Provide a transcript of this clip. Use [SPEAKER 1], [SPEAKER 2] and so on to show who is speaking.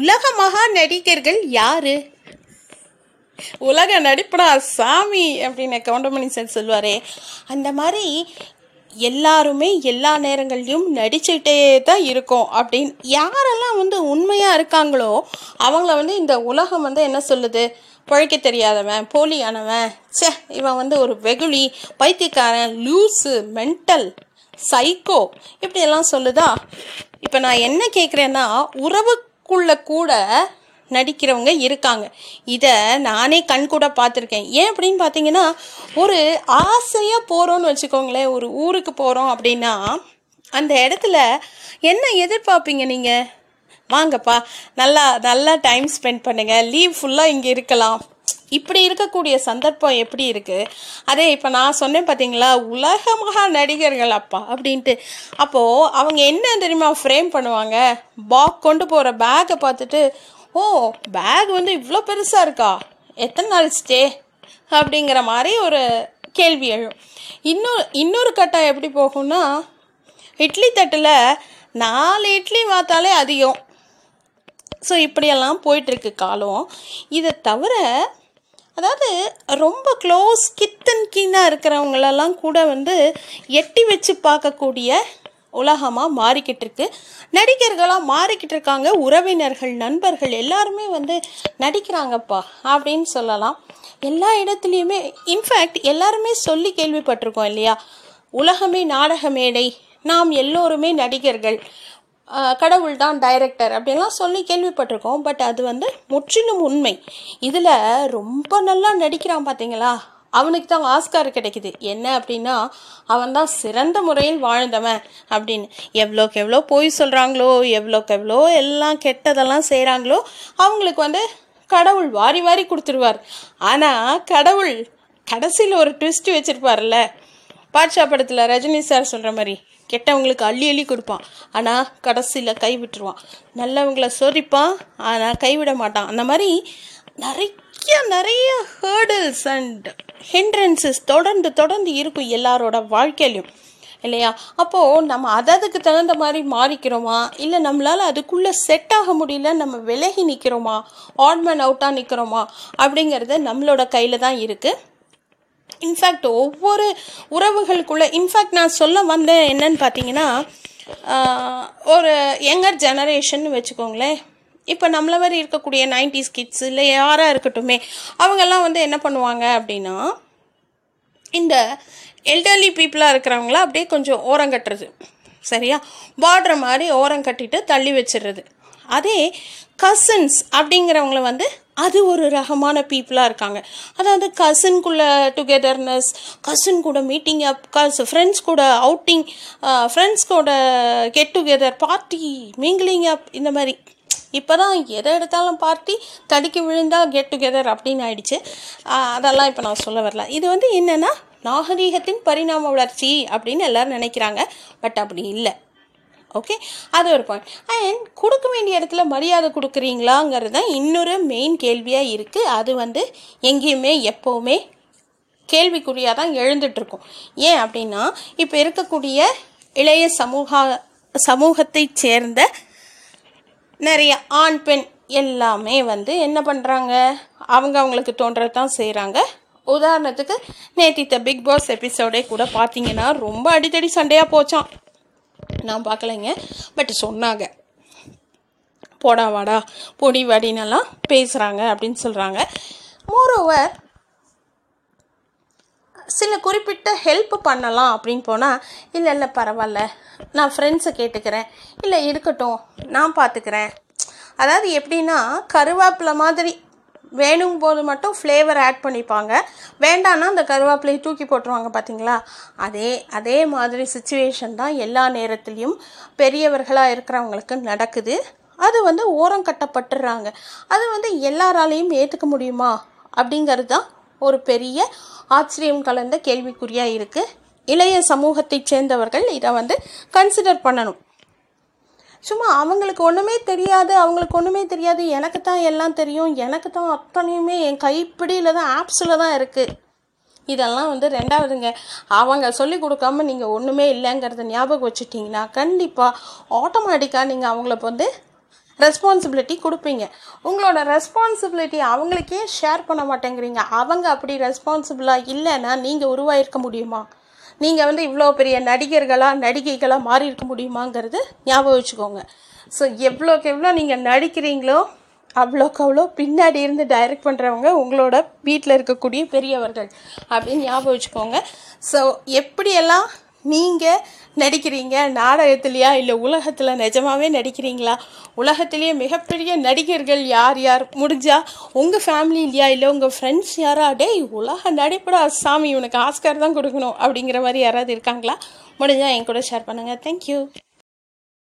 [SPEAKER 1] உலக மகா நடிகர்கள் யாரு? உலக நடிப்படா சாமி அப்படின்னு கவுண்டமணி சார் சொல்லுவாரே. அந்த மாதிரி எல்லாருமே எல்லா நேரங்கள்லையும் நடிச்சுட்டே தான் இருக்கோம் அப்படின்னு. யாரெல்லாம் வந்து உண்மையாக இருக்காங்களோ அவங்கள வந்து இந்த உலகம் வந்து என்ன சொல்லுது? பிழைக்க தெரியாதவன் போலியானவன். ச்சே இவன் வந்து ஒரு வெகுளி பைத்தியக்காரன் லூஸு மென்டல் சைக்கோ இப்படியெல்லாம் சொல்லுதா? இப்போ நான் என்ன கேட்குறேன்னா உறவு உறவுக்குள்ள கூட நடிக்கிறவங்க இருக்காங்க. இதை நானே கண் கூட பார்த்துருக்கேன். ஏன் அப்படின்னு பார்த்தீங்கன்னா ஒரு ஆசையாக போகிறோன்னு வச்சுக்கோங்களேன். ஒரு ஊருக்கு போகிறோம் அப்படின்னா அந்த இடத்துல என்ன எதிர்பார்ப்பீங்க நீங்கள் வாங்கப்பா நல்லா நல்லா டைம் ஸ்பெண்ட் பண்ணுங்கள் லீவ் ஃபுல்லாக இங்கே இருக்கலாம். இப்படி இருக்கக்கூடிய சந்தர்ப்பம் எப்படி இருக்குது அதே இப்போ நான் சொன்னேன் பார்த்தீங்களா உலக மகா நடிகர்கள் அப்பா அப்படின்ட்டு. அப்போது அவங்க என்ன தெரியுமா ஃப்ரேம் பண்ணுவாங்க? பாக் கொண்டு போகிற பேக்கை பார்த்துட்டு ஓ பேக் வந்து இவ்வளோ பெருசாக இருக்கா? எத்தனை நாள் ஸ்டே அப்படிங்கிற மாதிரி ஒரு கேள்வி எழும். இன்னொரு இன்னொரு கட்டம் எப்படி போகும்னா இட்லி தட்டில் நாலு இட்லி பார்த்தாலே அதிகம். ஸோ இப்படியெல்லாம் போயிட்டுருக்கு காலம். இதை தவிர அதாவது ரொம்ப க்ளோஸ் கித்தன் கீனாக இருக்கிறவங்களெல்லாம் கூட வந்து எட்டி வச்சு பார்க்கக்கூடிய உலகமாக மாறிக்கிட்டு இருக்கு. நடிகர்களாக மாறிக்கிட்டு இருக்காங்க. உறவினர்கள் நண்பர்கள் எல்லாருமே வந்து நடிக்கிறாங்கப்பா அப்படின்னு சொல்லலாம். எல்லா இடத்துலையுமே இன்ஃபேக்ட் எல்லாருமே சொல்லி கேள்விப்பட்டிருக்கோம் இல்லையா? உலகமே நாடக மேடை. நாம் எல்லோருமே நடிகர்கள். கடவுள் தான் டைரக்டர் அப்படின்லாம் சொல்லி கேள்விப்பட்டிருக்கோம். பட் அது வந்து முற்றிலும் உண்மை. இதில் ரொம்ப நல்லா நடிக்கிறான் பார்த்தீங்களா அவனுக்கு தான் ஆஸ்கார் கிடைக்குது. என்ன அப்படின்னா அவன் தான் சிறந்த முறையில் வாழ்ந்தவன் அப்படின்னு. எவ்வளோக்கு எவ்வளோ பொய் சொல்கிறாங்களோ எவ்வளோக்கு எவ்வளோ எல்லாம் கெட்டதெல்லாம் செய்கிறாங்களோ அவங்களுக்கு வந்து கடவுள் வாரி வாரி கொடுத்துருவார். ஆனால் கடவுள் கடைசியில் ஒரு ட்விஸ்ட் வச்சுருப்பார்ல பாட்ஷா படத்தில் ரஜினி சார் சொல்கிற மாதிரி. கெட்டவங்களுக்கு அள்ளி அள்ளி கொடுப்பான். ஆனால் கடைசியில் கை விட்டுருவான். நல்லவங்கள சொரிப்பான் ஆனால் கைவிட மாட்டான். அந்த மாதிரி நிறைய நிறைய ஹேர்டில்ஸ் அண்ட் ஹிண்ட்ரன்சஸ் தொடர்ந்து தொடர்ந்து இருக்கும் எல்லாரோட வாழ்க்கையிலையும் இல்லையா? அப்போது நம்ம அததுக்கு தகுந்த மாதிரி மாறிக்கிறோமா? இல்லை நம்மளால் அதுக்குள்ளே செட் ஆக முடியல நம்ம விலகி நிற்கிறோமா ஆட்மேன் அவுட்டாக நிற்கிறோமா அப்படிங்கிறது நம்மளோட கையில் தான் இருக்குது இன்ஃபேக்ட் ஒவ்வொரு உறவுகளுக்குள்ளே இன்ஃபேக்ட் நான் சொல்ல வந்தேன் என்னன்னு பார்த்தீங்கன்னா ஒரு யங்கர் ஜெனரேஷன் வச்சுக்கோங்களேன். இப்போ நம்மள மாதிரி இருக்கக்கூடிய நைன்டிஸ் கிட்ஸ் இல்லை யாராக இருக்கட்டுமே அவங்கெல்லாம் வந்து என்ன பண்ணுவாங்க அப்படின்னா இந்த எல்டர்லி பீப்புளாக இருக்கிறவங்கள அப்படியே கொஞ்சம் ஓரம் கட்டுறது. சரியா? பார்டர் மாதிரி ஓரம் கட்டிட்டு தள்ளி வச்சிடுறது. அதே கசின்ஸ் அப்படிங்கிறவங்கள வந்து அது ஒரு ரகமான பீப்புளாக இருக்காங்க. அதாவது கசின்குள்ள டுகெதர்னஸ் கசின் கூட மீட்டிங் அப் கஸ் ஃப்ரெண்ட்ஸ் கூட அவுட்டிங் ஃப்ரெண்ட்ஸ் கூட get together party mingling up இந்த மாதிரி. இப்போ தான் எதை எடுத்தாலும் பார்ட்டி தடுக்கி விழுந்தால் கெட் டுகெதர் அப்படின்னு ஆயிடுச்சு. அதெல்லாம் இப்போ நான் சொல்ல வரல. இது வந்து என்னென்னா நாகரீகத்தின் பரிணாம வளர்ச்சி அப்படின்னு எல்லோரும் நினைக்கிறாங்க. பட் அப்படி இல்லை. ஓகே அது ஒரு பாயிண்ட் அண்ட் கொடுக்க வேண்டிய இடத்துல மரியாதை கொடுக்குறீங்களாங்கிறது தான் இன்னொரு மெயின் கேள்வியாக இருக்குது அது வந்து எங்கேயுமே எப்போவுமே கேள்விக்குறியாக தான் எழுந்துட்டுருக்கும். ஏன் அப்படின்னா இப்போ இருக்கக்கூடிய இளைய சமூக சமூகத்தை சேர்ந்த நிறைய ஆண் பெண் எல்லாமே வந்து என்ன பண்ணுறாங்க அவங்க அவங்களுக்கு தோன்றது தான் செய்கிறாங்க உதாரணத்துக்கு நேற்று பிக் பாஸ் எபிசோடே கூட பார்த்தீங்கன்னா ரொம்ப அடித்தடி சண்டையாக போச்சான் நான் பார்க்கலைங்க. பட் சொன்னாங்க. போடா வாடா பொடி வடினெல்லாம் பேசுகிறாங்க அப்படின்னு சொல்கிறாங்க மோரோவர் சில குறிப்பிட்ட ஹெல்ப் பண்ணலாம் அப்படின்னு போனால் இல்லை இல்லை பரவாயில்ல. நான் ஃப்ரெண்ட்ஸை கேட்டுக்கிறேன். இல்லை இருக்கட்டும். நான் பார்த்துக்கிறேன் அதாவது எப்படின்னா கருவேப்பிலை மாதிரி வேணும் போது மட்டும் ஃப்ளேவர் ஆட் பண்ணிப்பாங்க. வேண்டான்னா அந்த கருவேப்பிலையை தூக்கி போட்டுருவாங்க பார்த்தீங்களா அதே அதே மாதிரி சுச்சுவேஷன் தான் எல்லா நேரத்துலேயும் பெரியவர்களாக இருக்கிறவங்களுக்கு நடக்குது. அது வந்து ஓரம் கட்டப்பட்டுறாங்க. அது வந்து எல்லாராலையும் ஏற்றுக்க முடியுமா? அப்படிங்கிறது தான் ஒரு பெரிய ஆச்சரியம் கலந்த கேள்விக்குறியாக இருக்குது இளைய சமூகத்தைச் சேர்ந்தவர்கள் இதை வந்து கன்சிடர் பண்ணணும். சும்மா அவங்களுக்கு ஒன்றுமே தெரியாது அவங்களுக்கு ஒன்றுமே தெரியாது. எனக்கு தான் எல்லாம் தெரியும். எனக்கு தான் அத்தனையுமே என் கைப்பிடியில் தான் ஆப்ஸில் தான் இருக்குது இதெல்லாம் வந்து ரெண்டாவதுங்க. அவங்க சொல்லி கொடுக்காம நீங்கள் ஒன்றுமே இல்லைங்கிறத ஞாபகம் வச்சுட்டிங்கன்னா கண்டிப்பாக ஆட்டோமேட்டிக்காக நீங்கள் அவங்கள வந்து ரெஸ்பான்சிபிலிட்டி கொடுப்பீங்க. உங்களோட ரெஸ்பான்சிபிலிட்டி அவங்களுக்கே ஷேர் பண்ண மாட்டேங்கிறீங்க. அவங்க அப்படி ரெஸ்பான்சிபிளாக இல்லைன்னா நீங்கள் உருவாயிருக்க முடியுமா? நீங்கள் வந்து இவ்வளோ பெரிய நடிகர்களாக நடிகைகளாக மாறி இருக்க முடியுமாங்கிறது ஞாபகம் வச்சுக்கோங்க. ஸோ எவ்வளோக்கு எவ்வளோ நீங்கள் நடிக்கிறீங்களோ அவ்வளோக்கு அவ்வளோ பின்னாடி இருந்து டைரக்ட் பண்ணுறவங்க உங்களோட வீட்டில் இருக்கக்கூடிய பெரியவர்கள் அப்படின்னு ஞாபகம் வச்சுக்கோங்க. ஸோ எப்படியெல்லாம் நீங்கள் நடிக்கிறீங்க நாடகத்துலையா இல்லை உலகத்தில் நிஜமாகவே நடிக்கிறீங்களா? உலகத்திலேயே மிகப்பெரிய நடிகர்கள் யார் யார்? முடிஞ்சால் உங்கள் ஃபேமிலிலையா இல்லை உங்கள் ஃப்ரெண்ட்ஸ் யாரா? டேய் உலக நடிப்படா சாமி உனக்கு ஆஸ்கார் தான் கொடுக்கணும் அப்படிங்கிற மாதிரி யாராவது இருக்காங்களா? முடிஞ்சால் என் கூட ஷேர் பண்ணுங்கள் தேங்க்யூ